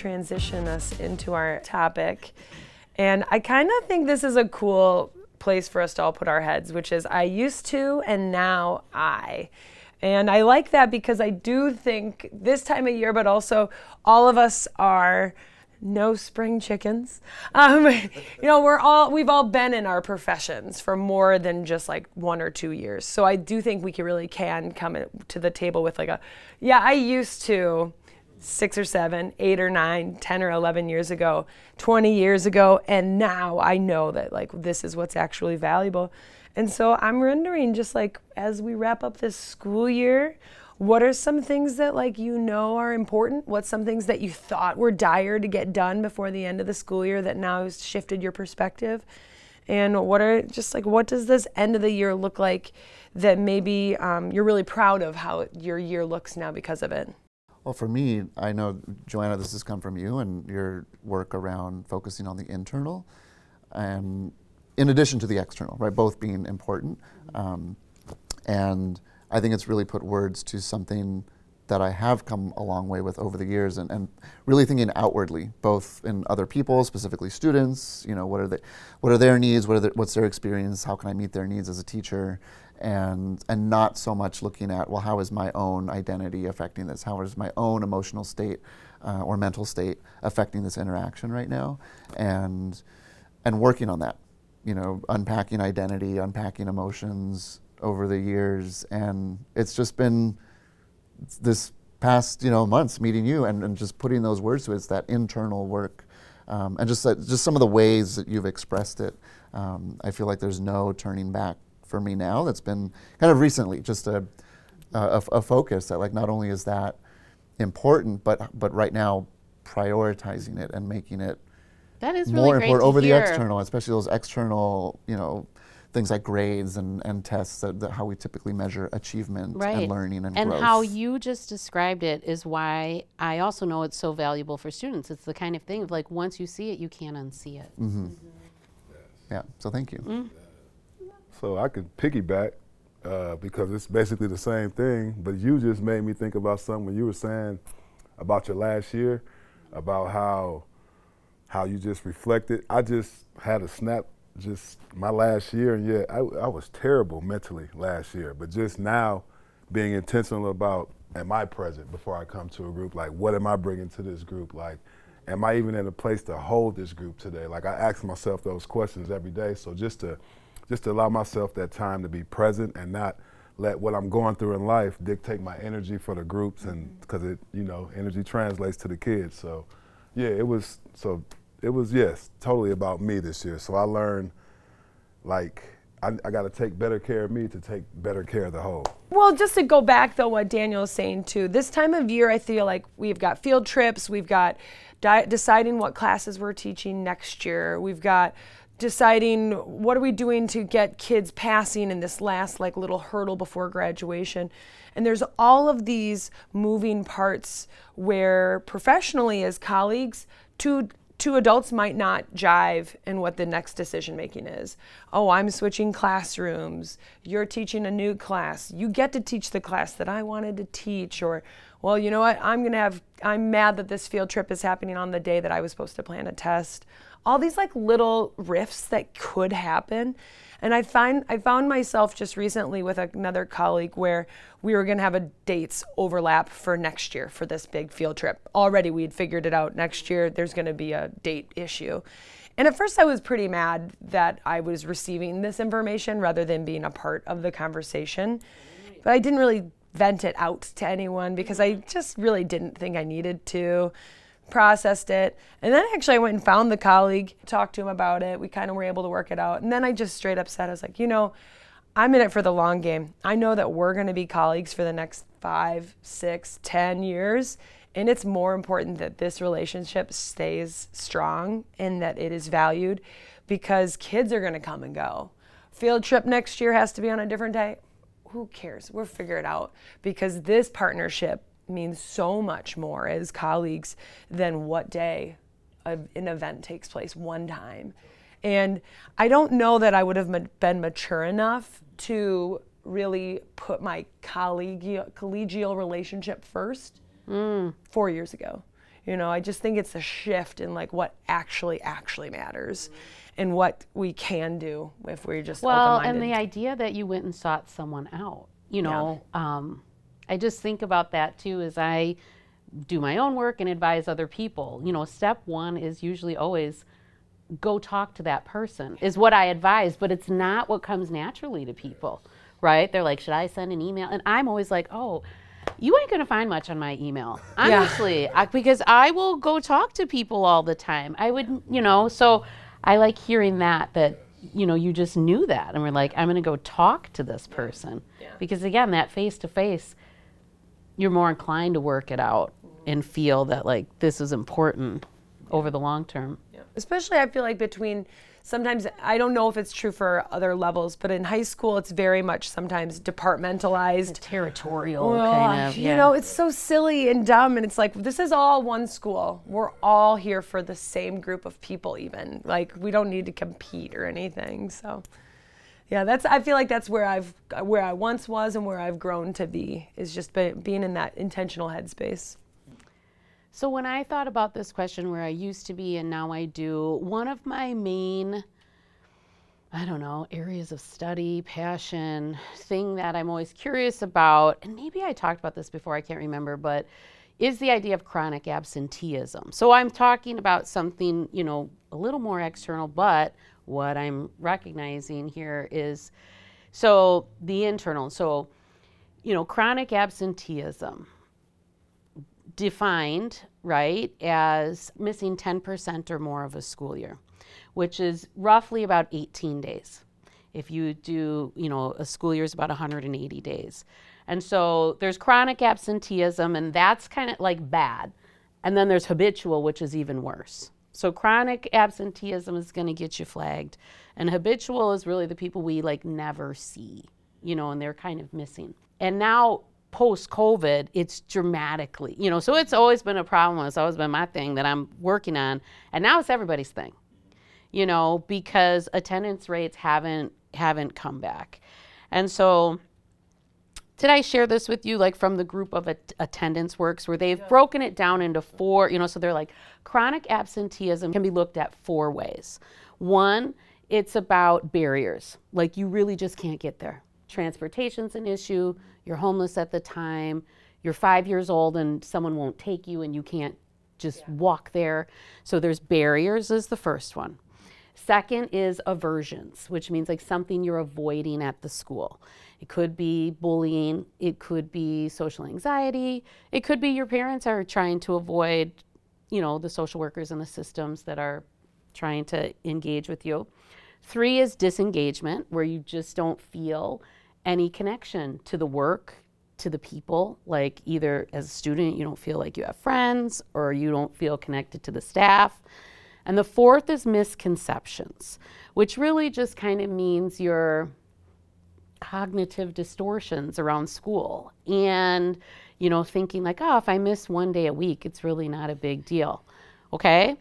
transition us into our topic. And I kind of think this is a cool place for us to all put our heads, which is I used to and now I. And I like that because I do think this time of year, but also all of us are no spring chickens. Um, you know, we're all we've all been in our professions for more than just like one or two years. So I do think we can really can come to the table with like a, yeah, I used to six or seven, eight or nine, ten or eleven years ago, twenty years ago, and now I know that like this is what's actually valuable. And so I'm wondering, just like as we wrap up this school year, what are some things that like you know are important? What's some things that you thought were dire to get done before the end of the school year that now has shifted your perspective? And what are just like what does this end of the year look like that maybe um, you're really proud of how your year looks now because of it well for me i know joanna this has come from you and your work around focusing on the internal and in addition to the external right both being important. Um, and I think it's really put words to something that I have come a long way with over the years and, and really thinking outwardly, both in other people, specifically students, you know, what are, they, what are their needs, what are their, what's their experience, how can I meet their needs as a teacher, and, and not so much looking at, well, how is my own identity affecting this? How is my own emotional state uh, or mental state affecting this interaction right now? And, and working on that, you know, unpacking identity, unpacking emotions, over the years, and it's just been this past you know months meeting you and, and just putting those words to it. It's that internal work, um, and just just some of the ways that you've expressed it. Um, I feel like there's no turning back for me now. That's been kind of recently just a, a, a focus that like not only is that important, but but right now prioritizing it and making it that is more really important over hear. the external, especially those external, you know, things like grades and, and tests, that, that how we typically measure achievement right. and learning and, and growth. how you just described it is why I also know it's so valuable for students. It's the kind of thing of like once you see it, you can't unsee it. Mm-hmm. Mm-hmm. Yeah. So thank you. Mm. So I could piggyback uh, because it's basically the same thing, but you just made me think about something you were saying about your last year, about how how you just reflected. I just had a snap just my last year, and yeah, I, I was terrible mentally last year. But just now, being intentional about am I present before I come to a group? Like, what am I bringing to this group? Like, am I even in a place to hold this group today? Like, I ask myself those questions every day. So just to just to allow myself that time to be present and not let what I'm going through in life dictate my energy for the groups, and mm-hmm. because it, you know, energy translates to the kids. So, yeah, it was so it was yes, totally about me this year. So I learned like I, I got to take better care of me to take better care of the whole. Well, just to go back though, what Daniel is saying too. This time of year, I feel like we've got field trips, we've got di- deciding what classes we're teaching next year, we've got deciding what are we doing to get kids passing in this last like little hurdle before graduation and there's all of these moving parts where professionally as colleagues two two adults might not jive in what the next decision making is. Oh, I'm switching classrooms. You're teaching a new class. You get to teach the class that I wanted to teach. Or, well, you know what? I'm going to have, I'm mad that this field trip is happening on the day that I was supposed to plan a test. All these like little rifts that could happen. And I find I found myself just recently with another colleague where we were going to have a dates overlap for next year for this big field trip. Already we had figured it out. Next year there's going to be a date issue. And at first I was pretty mad that I was receiving this information rather than being a part of the conversation. But I didn't really vent it out to anyone because I just really didn't think I needed to processed it. And then actually I went and found the colleague, talked to him about it. We kind of were able to work it out. And then I just straight up said, I was like, you know, I'm in it for the long game. I know that we're going to be colleagues for the next five, six, ten years. And it's more important that this relationship stays strong and that it is valued because kids are going to come and go. Field trip next year has to be on a different day. Who cares? We'll figure it out because this partnership means so much more as colleagues than what day an event takes place one time. And I don't know that I would have been mature enough to really put my collegial, collegial relationship first mm. four years ago. You know, I just think it's a shift in like what actually actually matters and what we can do if we're just Well, open-minded. and the idea that you went and sought someone out, you know, um, I just think about that too as I do my own work and advise other people. You know, step one is usually always go talk to that person, is what I advise, but it's not what comes naturally to people, right? They're like, should I send an email? And I'm always like, oh, you ain't gonna find much on my email, honestly, I, because I will go talk to people all the time. I would, you know, so I like hearing that that you know you just knew that, and we're like, I'm gonna go talk to this person. Because again, that face to face, you're more inclined to work it out and feel that like this is important over the long term. Especially I feel like between sometimes I don't know if it's true for other levels, but in high school it's very much sometimes departmentalized. Territorial Well, kind of, you yeah. know, it's so silly and dumb, and it's like this is all one school. We're all here for the same group of people, even like we don't need to compete or anything. So, yeah, that's I feel like that's where I've where I once was and where I've grown to be is just be, being in that intentional headspace. So when I thought about this question where I used to be and now I do, one of my main I don't know, areas of study, passion, thing that I'm always curious about, and maybe I talked about this before, I can't remember, but is the idea of chronic absenteeism. So I'm talking about something, you know, a little more external, but what I'm recognizing here is so the internal. So, you know, chronic absenteeism defined, right, as missing 10% or more of a school year, which is roughly about 18 days. If you do, you know, a school year is about 180 days. And so there's chronic absenteeism, and that's kind of like bad. And then there's habitual, which is even worse. So chronic absenteeism is going to get you flagged, and habitual is really the people we like never see, you know, and they're kind of missing. And now post COVID, it's dramatically, you know, so it's always been a problem. It's always been my thing that I'm working on, and now it's everybody's thing, you know, because attendance rates haven't haven't come back, and so did I share this with you, like from the group of at- attendance works, where they've broken it down into four, you know, so they're like chronic absenteeism can be looked at four ways. One, it's about barriers, like you really just can't get there. Transportation's an issue, you're homeless at the time, you're five years old and someone won't take you and you can't just walk there. So there's barriers, is the first one. Second is aversions, which means like something you're avoiding at the school. It could be bullying, it could be social anxiety, it could be your parents are trying to avoid, you know, the social workers and the systems that are trying to engage with you. Three is disengagement, where you just don't feel any connection to the work, to the people. Like either as a student, you don't feel like you have friends, or you don't feel connected to the staff. And the fourth is misconceptions, which really just kind of means your cognitive distortions around school and you know thinking like oh if i miss one day a week it's really not a big deal okay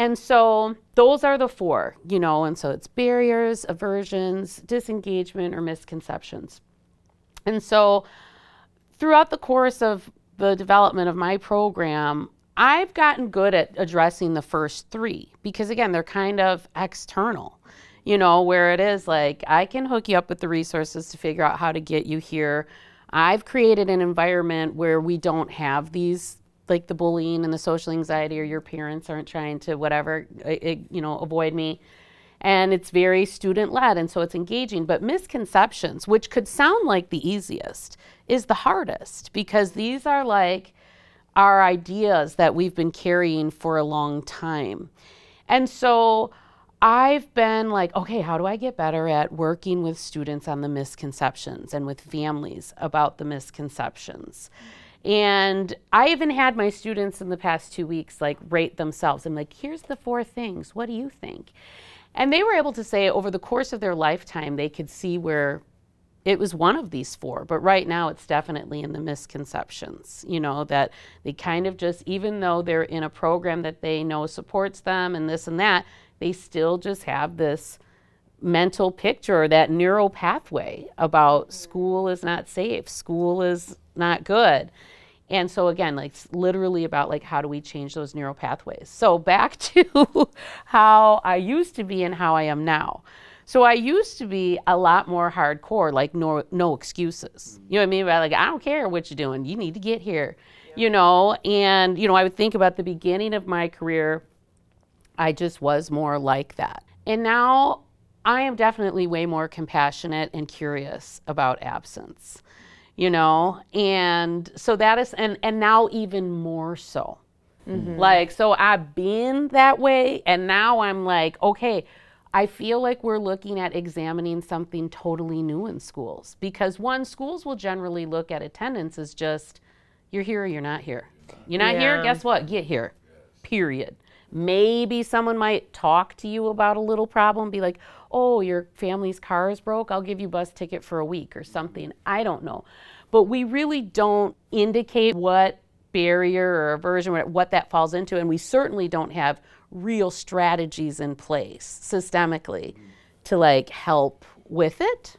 and so those are the four you know and so it's barriers aversions disengagement or misconceptions and so throughout the course of the development of my program, I've gotten good at addressing the first three because, again, they're kind of external, you know, where it is like I can hook you up with the resources to figure out how to get you here. I've created an environment where we don't have these like the bullying and the social anxiety or your parents aren't trying to whatever you know avoid me. And it's very student led and so it's engaging. But misconceptions which could sound like the easiest is the hardest because these are like our ideas that we've been carrying for a long time. And so I've been like, okay, how do I get better at working with students on the misconceptions and with families about the misconceptions? And I even had my students in the past two weeks like rate themselves. I'm like, here's the four things. What do you think? And they were able to say over the course of their lifetime, they could see where it was one of these four. But right now, it's definitely in the misconceptions, you know, that they kind of just, even though they're in a program that they know supports them and this and that, they still just have this mental picture, or that neural pathway about school is not safe, school is not good. And so again, like it's literally about like how do we change those neural pathways. So back to how I used to be and how I am now. So I used to be a lot more hardcore, like no no excuses. You know what I mean? By like I don't care what you're doing, you need to get here. You know, and you know I would think about the beginning of my career. I just was more like that, and now I am definitely way more compassionate and curious about absence you know? And so that is and and now even more so. Mm-hmm. like so i've been that way and now i'm like okay i feel like we're looking at examining something totally new in schools because one schools will generally look at attendance as just you're here or you're not here. You're not yeah. here guess what? Get here. Period maybe someone might talk to you about a little problem be like oh your family's car is broke i'll give you bus ticket for a week or something i don't know but we really don't indicate what barrier or aversion, what that falls into, and we certainly don't have real strategies in place systemically to like help with it.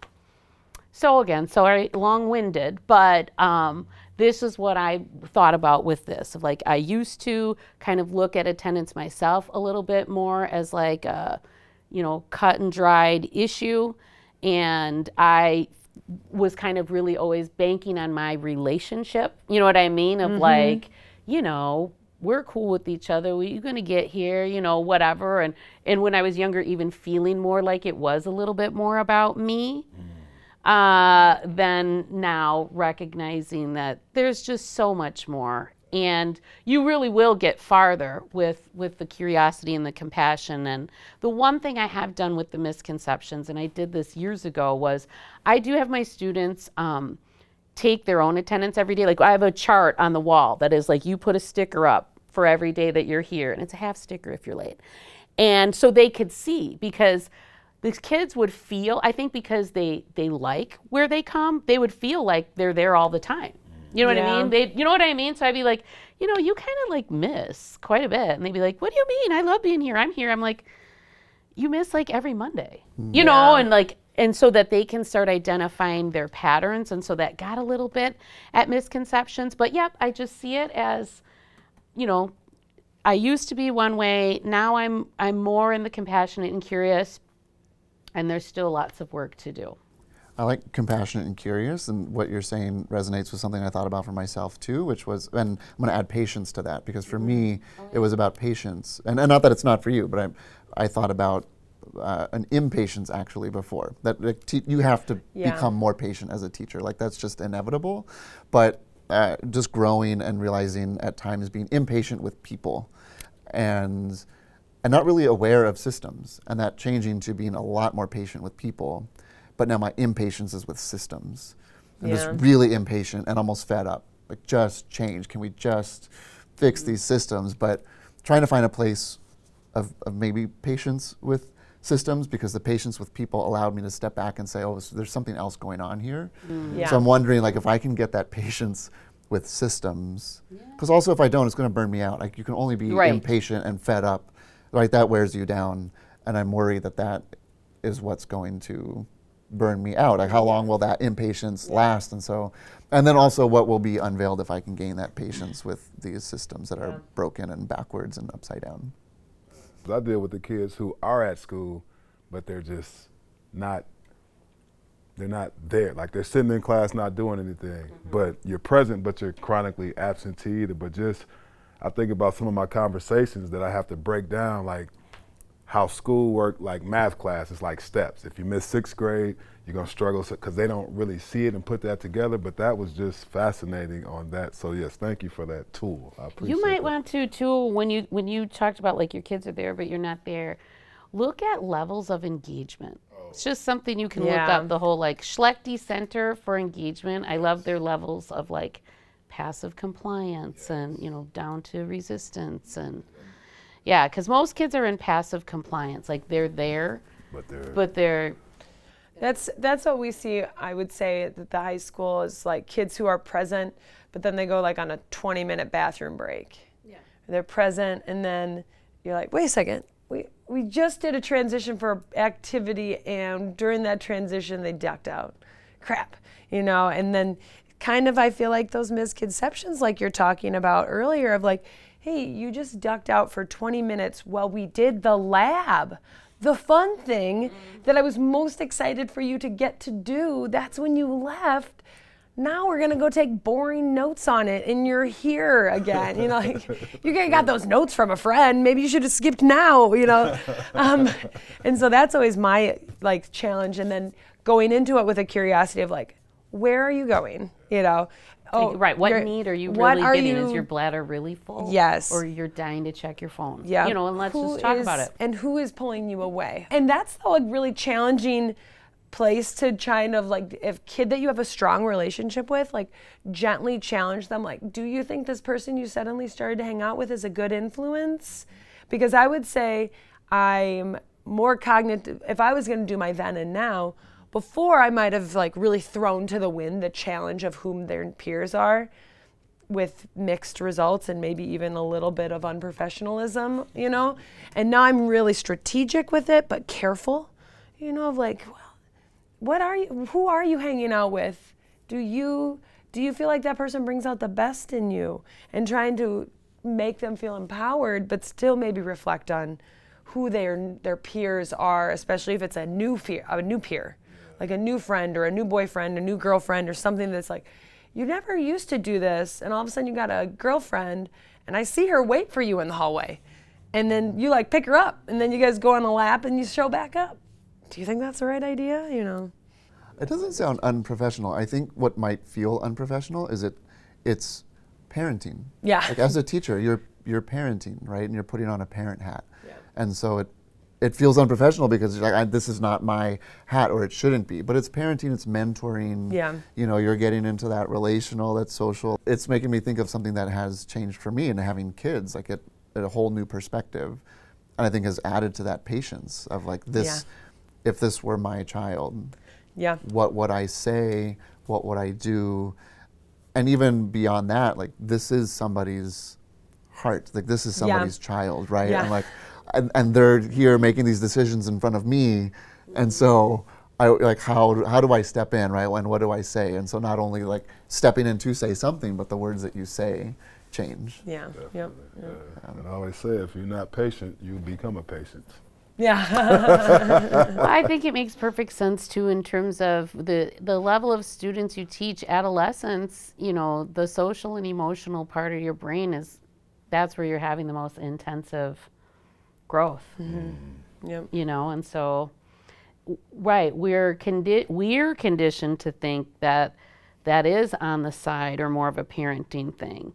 So again, sorry, long-winded, but um, this is what I thought about with this. Of like, I used to kind of look at attendance myself a little bit more as like a, you know, cut and dried issue, and I was kind of really always banking on my relationship. You know what I mean? Of mm-hmm. like, you know, we're cool with each other. You going to get here? You know, whatever. And and when I was younger, even feeling more like it was a little bit more about me. Mm. Uh, than now recognizing that there's just so much more. And you really will get farther with with the curiosity and the compassion. And the one thing i have done with the misconceptions and i did this years ago was i do have my students um, take their own attendance every day. Like i have a chart on the wall that is like you put a sticker up for every day that you're here. And it's a half sticker if you're late. And so they could see because these kids would feel i think because they they like where they come they would feel like they're there all the time you know what yeah. I mean? They, you know what I mean? So I'd be like, you know, you kind of like miss quite a bit. And they'd be like, what do you mean? I love being here. I'm here. I'm like, you miss like every Monday, mm. you yeah. know, and like, and so that they can start identifying their patterns. And so that got a little bit at misconceptions. But yep, I just see it as, you know, I used to be one way. Now I'm I'm more in the compassionate and curious, and there's still lots of work to do. I like compassionate and curious, and what you're saying resonates with something I thought about for myself too, which was, and I'm going to add patience to that because for me, it was about patience, and, and not that it's not for you, but I, I thought about uh, an impatience actually before. That like, te- you have to yeah. become more patient as a teacher, like that's just inevitable, but uh, just growing and realizing at times being impatient with people, and and not really aware of systems, and that changing to being a lot more patient with people but now my impatience is with systems. I'm yeah. just really impatient and almost fed up. Like, just change. Can we just fix these systems? But trying to find a place of, of maybe patience with systems because the patience with people allowed me to step back and say, oh, there's something else going on here. Mm. Yeah. So I'm wondering, like, if I can get that patience with systems, because yeah. also if I don't, it's going to burn me out. Like, you can only be right. impatient and fed up, right? That wears you down, and I'm worried that that is what's going to burn me out? Like, how long will that impatience last? And so, and then also, what will be unveiled if I can gain that patience with these systems that are broken and backwards and upside down? I deal with the kids who are at school, but they're just not. They're not there. Like they're sitting in class, not doing anything. Mm-hmm. But you're present, but you're chronically absentee. But just, I think about some of my conversations that I have to break down. Like, how school work, like math class, is like steps. If you miss sixth grade, you're gonna struggle because they don't really see it and put that together. But that was just fascinating on that. So yes, thank you for that tool. I appreciate. You might that. want to too when you when you talked about like your kids are there but you're not there. Look at levels of engagement. Oh. It's just something you can yeah. look up. The whole like Schlechty Center for Engagement. I love their levels of like passive compliance yes. and you know down to resistance and yeah, because most kids are in passive compliance. Like they're there, but they're, but they're that's that's what we see. I would say at the high school is like kids who are present, but then they go like on a 20 minute bathroom break. Yeah. They're present, and then you're like, wait a second, we we just did a transition for activity, and during that transition they ducked out. Crap, you know, and then kind of I feel like those misconceptions like you're talking about earlier of like, hey, you just ducked out for 20 minutes while we did the lab. The fun thing that I was most excited for you to get to do, that's when you left. Now we're gonna go take boring notes on it, and you're here again. You know, like you got those notes from a friend. Maybe you should have skipped now. You know, um, and so that's always my like challenge. And then going into it with a curiosity of like, where are you going? You know, oh, right. What need are you what really are getting? Is you- your bladder really full? Yes. Or you're dying to check your phone? Yeah. You know, and let's Who just talk about it. And who is pulling you away? And that's the like, really challenging place to kind of like if kid that you have a strong relationship with like gently challenge them like do you think this person you suddenly started to hang out with is a good influence because i would say i'm more cognitive if i was going to do my then and now before i might have like really thrown to the wind the challenge of whom their peers are with mixed results and maybe even a little bit of unprofessionalism, you know? And now I'm really strategic with it, but careful, you know, of like, well, what are you, who are you hanging out with? Do you, do you feel like that person brings out the best in you? And trying to make them feel empowered, but still maybe reflect on who their, their peers are, especially if it's a new, fear, a new peer, like a new friend or a new boyfriend, a new girlfriend, or something that's like, you never used to do this and all of a sudden you got a girlfriend and i see her wait for you in the hallway and then you like pick her up and then you guys go on a lap and you show back up do you think that's the right idea you know It doesn't sound unprofessional. I think what might feel unprofessional is it it's parenting. Yeah. Like as a teacher, you're you're parenting, right? And you're putting on a parent hat. And so it it feels unprofessional because you're like I, this is not my hat or it shouldn't be. But it's parenting, it's mentoring. Yeah. You know, you're getting into that relational, that social. It's making me think of something that has changed for me and having kids, like it, a whole new perspective. And I think has added to that patience of like this if this were my child, yeah what would I say? What would I do? And even beyond that, like this is somebody's heart. Like this is Yeah. somebody's child, right? Yeah. And like, and, and they're here making these decisions in front of me, and so I like how how do I step in, right? And what do I say? And so not only like stepping in to say something, but the words that you say change. yeah yep. And I always say, if you're not patient, you become a patient. yeah I think it makes perfect sense too in terms of the the level of students you teach. Adolescents, you know, the social and emotional part of your brain is that's where you're having the most intensive growth. Mm-hmm. Mm-hmm. yep You know, and so right, we're condi- we're conditioned to think that that is on the side or more of a parenting thing.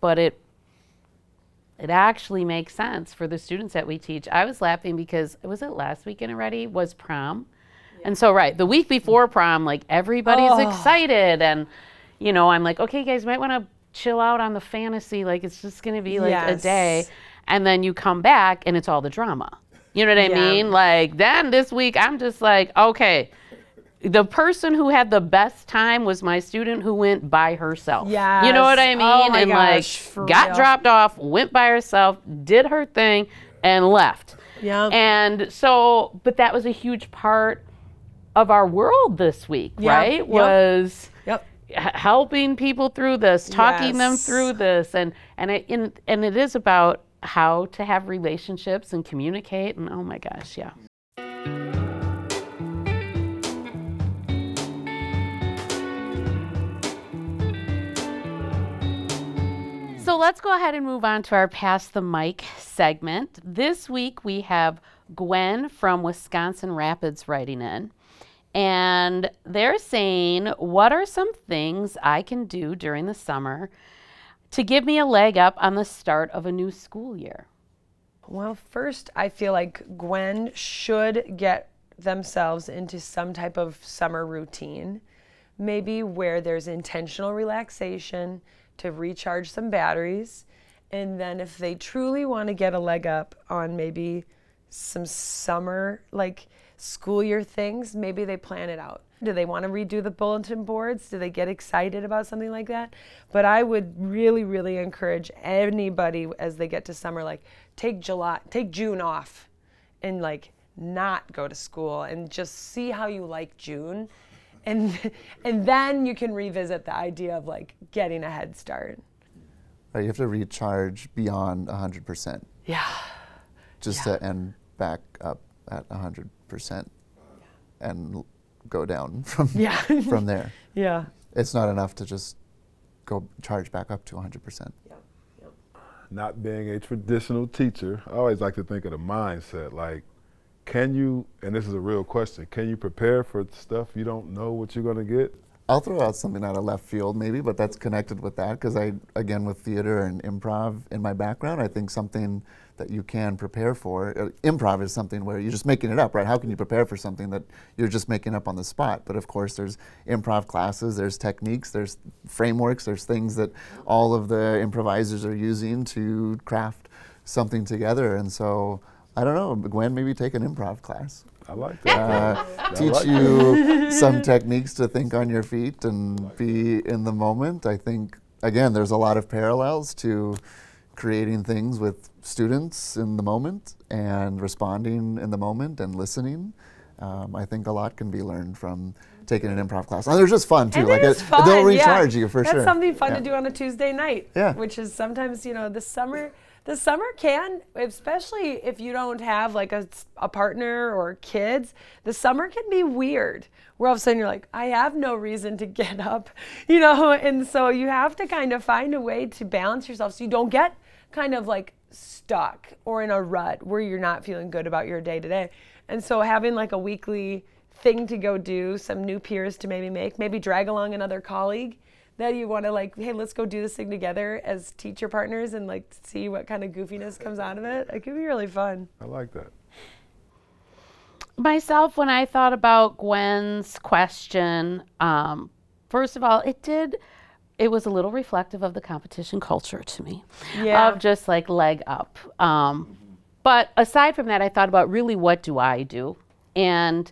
But it it actually makes sense for the students that we teach. I was laughing because was it last weekend already? Was prom? And so right, the week before prom, like everybody's Oh. excited and you know, I'm like, okay guys, you might want to chill out on the fantasy, like it's just gonna be like a day. And then you come back and it's all the drama. You know what I Yeah. mean? Like then this week I'm just like, okay, the person who had the best time was my student who went by herself. Yeah. You know what I mean? Oh my and gosh, like got real. dropped off, went by herself, did her thing, and left. Yeah. And so, but that was a huge part of our world this week, Yeah. right? Was yep helping people through this, talking them through this, and and it and, and it is about how to have relationships and communicate. And oh my gosh, yeah. So let's go ahead and move on to our Pass the Mic segment. This week we have Gwen from Wisconsin Rapids writing in. And they're saying, What are some things I can do during the summer to give me a leg up on the start of a new school year? Well, first, I feel like Gwen should get themselves into some type of summer routine, maybe where there's intentional relaxation to recharge some batteries. And then, if they truly want to get a leg up on maybe some summer, like school year things, maybe they plan it out. Do they want to redo the bulletin boards? Do they get excited about something like that? But I would really, really encourage anybody as they get to summer, like take July, take June off, and like not go to school and just see how you like June, and and then you can revisit the idea of like getting a head start. Right, you have to recharge beyond 100% Yeah. just to end back up at 100% and go down from Yeah. from there. Yeah. It's not enough to just go charge back up to 100%. not being a traditional teacher, I always like to think of the mindset. Like, can you, and this is a real question, can you prepare for stuff you don't know what you're going to get? I'll throw out something out of left field, maybe, but that's connected with that because I, again, with theater and improv in my background, I think something that you can prepare for. Uh, improv is something where you're just making it up, right? How can you prepare for something that you're just making up on the spot? But of course, there's improv classes, there's techniques, there's frameworks, there's things that all of the improvisers are using to craft something together. And so, I don't know, Gwen, maybe take an improv class I like that. uh, teach like you some techniques to think on your feet and be in the moment. I think, again, there's a lot of parallels to creating things with students in the moment and responding in the moment and listening. Um, I think a lot can be learned from taking an improv class. And they're just fun too. And like it it- fun, they'll yeah. recharge you for That's sure. That's something fun Yeah. to do on a Tuesday night. Yeah. Which is sometimes, you know, the summer the summer can, especially if you don't have like a, a partner or kids, the summer can be weird. Where all of a sudden you're like, I have no reason to get up, you know, and so you have to kind of find a way to balance yourself so you don't get kind of like stuck or in a rut where you're not feeling good about your day to day. And so having like a weekly thing to go do, some new peers to maybe make, maybe drag along another colleague that you want to like, hey, let's go do this thing together as teacher partners and like see what kind of goofiness comes out of it. It could be really fun. I like that. myself when I thought about Gwen's question, um, first of all, it did. It was a little reflective of the competition culture to me, Yeah. of just like leg up. Um, but aside from that, I thought about really what do I do, and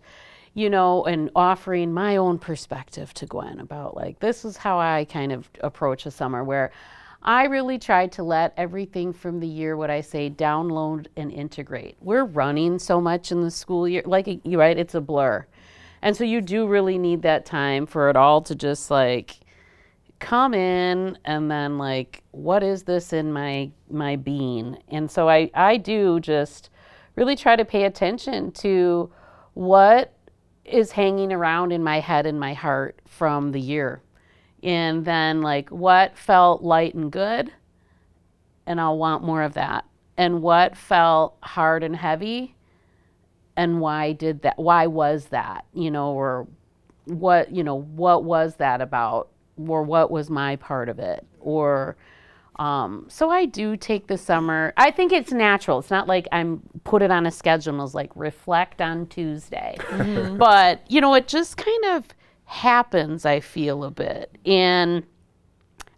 you know, and offering my own perspective to Gwen about like this is how I kind of approach a summer where I really tried to let everything from the year, what I say, download and integrate. We're running so much in the school year, like right, it's a blur. And so you do really need that time for it all to just like come in and then like what is this in my my being and so i i do just really try to pay attention to what is hanging around in my head and my heart from the year. And then like what felt light and good and i'll want more of that. And what felt hard and heavy and why did that why was that you know or what you know what was that about or what was my part of it. Or um, so i do take the summer. I think it's natural. It's not like i'm put it on a schedule and was like reflect on tuesday. But you know it just kind of happens i feel a bit. And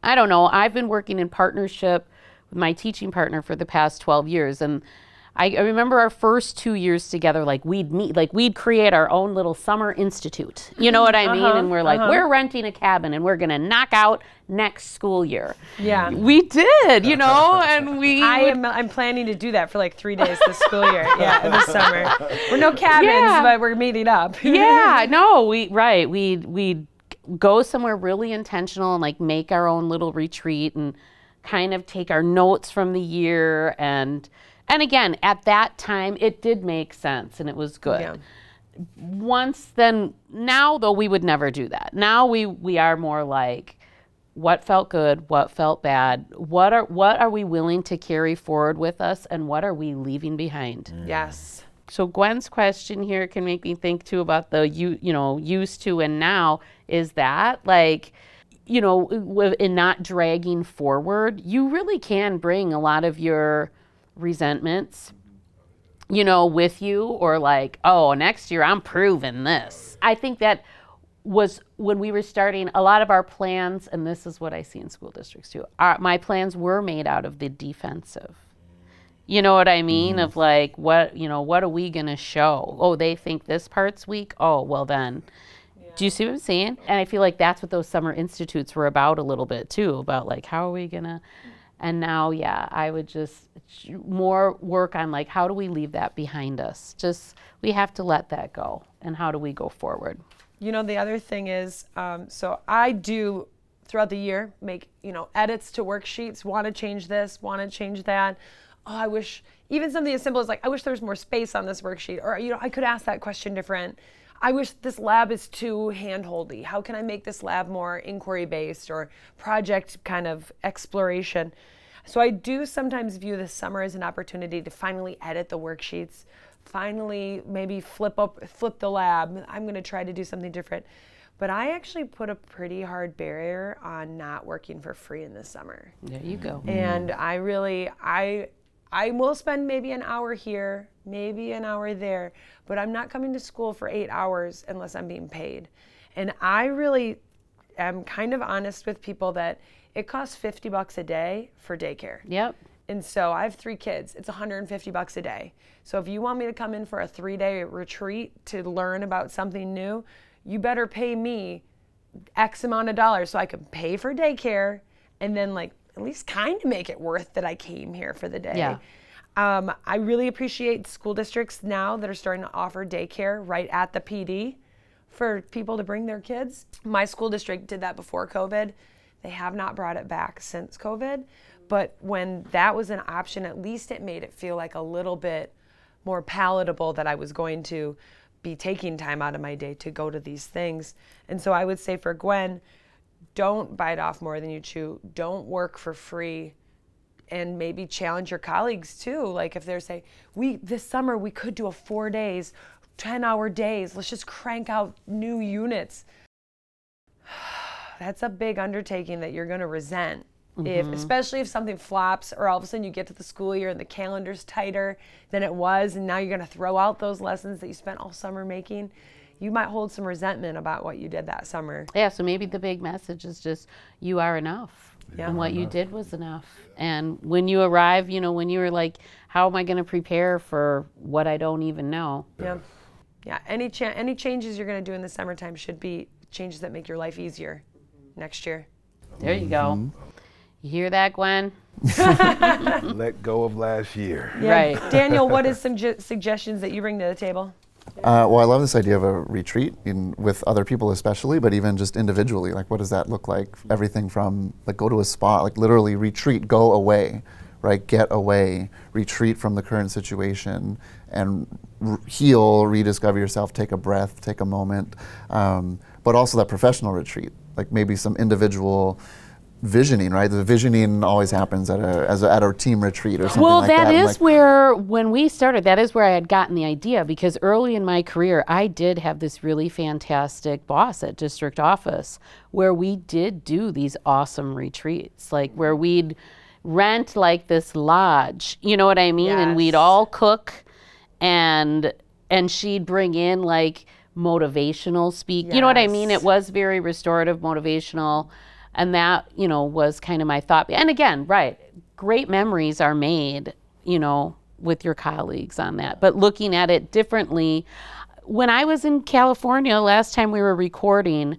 I don't know. I've been working in partnership with my teaching partner for the past 12 years. And I, I remember our first two years together, like we'd meet, like we'd create our own little summer institute. You know what I mean? Uh-huh, and we're like, uh-huh. we're renting a cabin and we're going to knock out next school year. Yeah. We did, you know, and we. I would- am I'm planning to do that for like three days this school year. Yeah, in the summer. We're no cabins, Yeah. but we're meeting up. yeah, no, we right. We we go somewhere really intentional and like make our own little retreat and kind of take our notes from the year and and again, at that time it did make sense and it was good. Yeah. Once then now though we would never do that. Now we we are more like what felt good, what felt bad, what are what are we willing to carry forward with us and what are we leaving behind? Mm. Yes. So Gwen's question here can make me think too about the you you know used to and now is that like you know in not dragging forward you really can bring a lot of your resentments you know with you or like oh next year I'm proving this. I think that was when we were starting a lot of our plans and this is what I see in school districts too. Our, my plans were made out of the defensive. You know what I mean? Mm-hmm. Of like, what, you know, what are we going to show? Oh, they think this part's weak. Oh, well, then. Do you see what I'm saying? And I feel like that's what those summer institutes were about a little bit too about like, how are we going to. And now, yeah, I would just more work on like, how do we leave that behind us? Just, we have to let that go. And how do we go forward? You know, the other thing is, um, so I do throughout the year make you know edits to worksheets. Want to change this? Want to change that? Oh, I wish even something as simple as like I wish there was more space on this worksheet, or you know I could ask that question different. I wish this lab is too handholdy. How can I make this lab more inquiry based or project kind of exploration? So I do sometimes view the summer as an opportunity to finally edit the worksheets, finally maybe flip up flip the lab. I'm going to try to do something different. But I actually put a pretty hard barrier on not working for free in the summer. There you go. Mm. And I really I I will spend maybe an hour here, maybe an hour there, but I'm not coming to school for 8 hours unless I'm being paid. And I really am kind of honest with people that it costs 50 bucks a day for daycare. Yep. And so I have three kids. It's 150 bucks a day. So if you want me to come in for a three day retreat to learn about something new, you better pay me X amount of dollars so I can pay for daycare and then like at least kind of make it worth that I came here for the day. Yeah. Um, I really appreciate school districts now that are starting to offer daycare right at the PD for people to bring their kids. My school district did that before COVID. They have not brought it back since COVID. But when that was an option, at least it made it feel like a little bit more palatable that I was going to be taking time out of my day to go to these things. And so I would say for Gwen, don't bite off more than you chew. Don't work for free and maybe challenge your colleagues too. Like if they're saying, we this summer we could do a four days, 10 hour days, let's just crank out new units. That's a big undertaking that you're gonna resent. If mm-hmm. especially if something flops or all of a sudden you get to the school year and the calendar's tighter than it was and now you're gonna throw out those lessons that you spent all summer making, you might hold some resentment about what you did that summer. Yeah, so maybe the big message is just you are enough. Yeah. And what you did was enough. And when you arrive, you know, when you were like, how am I going to prepare for what I don't even know? Yeah. Yeah. Any cha- any changes you're going to do in the summertime should be changes that make your life easier next year. There you go. Mm-hmm. You hear that, Gwen? Let go of last year. Right. Daniel, what is some ju- suggestions that you bring to the table? Uh, well, I love this idea of a retreat in, with other people, especially, but even just individually. Like, what does that look like? Everything from like go to a spa, like literally retreat, go away, right? Get away, retreat from the current situation, and heal, rediscover yourself. Take a breath, take a moment, um, but also that professional retreat, like maybe some individual visioning, right? The visioning always happens at a as a, at a team retreat or something Well, like that that. and, is like, where, when we started, that is where I had gotten the idea because early in my career, I did have this really fantastic boss at district office where we did do these awesome retreats, like where we'd rent like this lodge, you know what I mean? And we'd all cook and and she'd bring in like motivational speak. You know what I mean? It was very restorative, motivational, and that you know was kind of my thought. And again, right, great memories are made, you know, with your colleagues on that. But looking at it differently, when I was in California last time we were recording.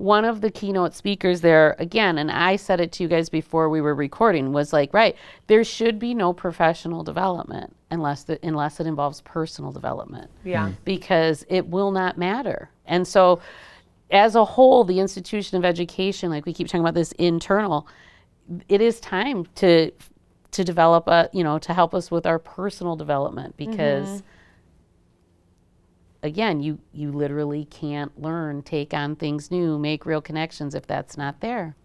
One of the keynote speakers there, again, and I said it to you guys before we were recording, was like, right, there should be no professional development unless the, unless it involves personal development Yeah. Mm. because it will not matter. And so, as a whole, the institution of education, like we keep talking about this internal, it is time to to develop a you know to help us with our personal development mm-hmm. because again you you literally can't learn take on things new make real connections if that's not there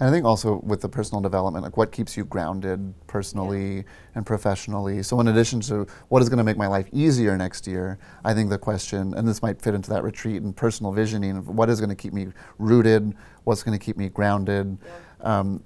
And I think also with the personal development, like what keeps you grounded personally and professionally. So, in addition to what is going to make my life easier next year, I think the question, and this might fit into that retreat and personal visioning of what is going to keep me rooted, what's going to keep me grounded. Um,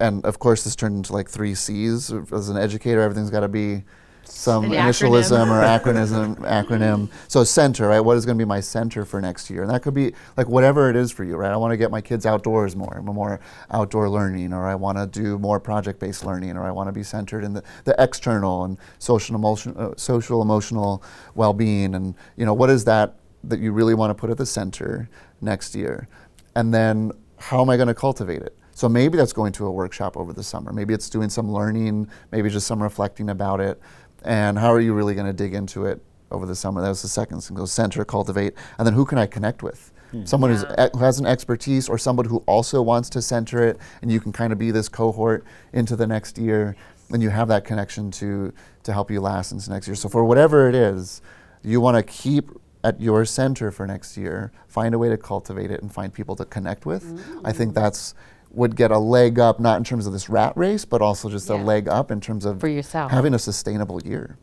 and of course, this turned into like three C's. As an educator, everything's got to be some initialism acronym. or acronym acronym. So center, right? What is going to be my center for next year? And that could be like whatever it is for you, right? I want to get my kids outdoors more, more outdoor learning, or I want to do more project-based learning, or I want to be centered in the, the external and social emotion, uh, social emotional well-being, and you know what is that that you really want to put at the center next year, and then how am I going to cultivate it? So maybe that's going to a workshop over the summer. Maybe it's doing some learning, maybe just some reflecting about it. And how are you really going to dig into it over the summer? That was the second thing. Go center, cultivate, and then who can I connect with? Hmm. someone who's, e- who has an expertise or somebody who also wants to center it, and you can kind of be this cohort into the next year, and you have that connection to to help you last into next year. So for whatever it is, you want to keep at your center for next year, find a way to cultivate it and find people to connect with. I think mm. that's would get a leg up, not in terms of this rat race, but also just a leg up in terms of For yourself. having a sustainable year.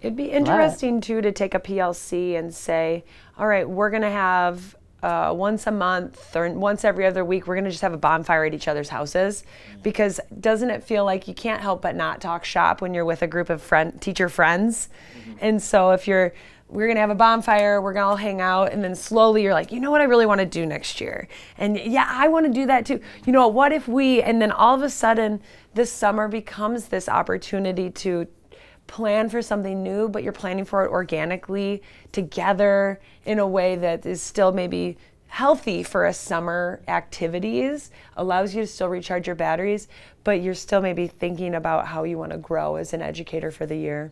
It'd be interesting too to take a PLC and say, all right, we're gonna have uh, once a month or once every other week, we're gonna just have a bonfire at each other's houses, because doesn't it feel like you can't help but not talk shop when you're with a group of friend teacher friends, and so if you're we're gonna have a bonfire, we're gonna all hang out, and then slowly you're like, you know what I really want to do next year, and yeah, I want to do that too. You know, what if we? And then all of a sudden, this summer becomes this opportunity to plan for something new, but you're planning for it organically together in a way that is still maybe healthy for a summer activities, allows you to still recharge your batteries, but you're still maybe thinking about how you want to grow as an educator for the year.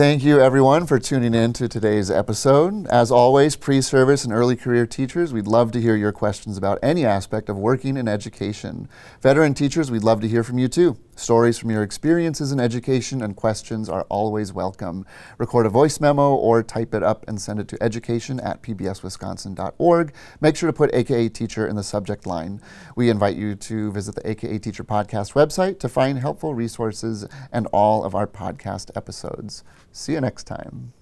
Thank you, everyone, for tuning in to today's episode. As always, pre service and early career teachers, we'd love to hear your questions about any aspect of working in education. Veteran teachers, we'd love to hear from you too. Stories from your experiences in education and questions are always welcome. Record a voice memo or type it up and send it to education at pbswisconsin.org. Make sure to put AKA Teacher in the subject line. We invite you to visit the AKA Teacher Podcast website to find helpful resources and all of our podcast episodes. See you next time.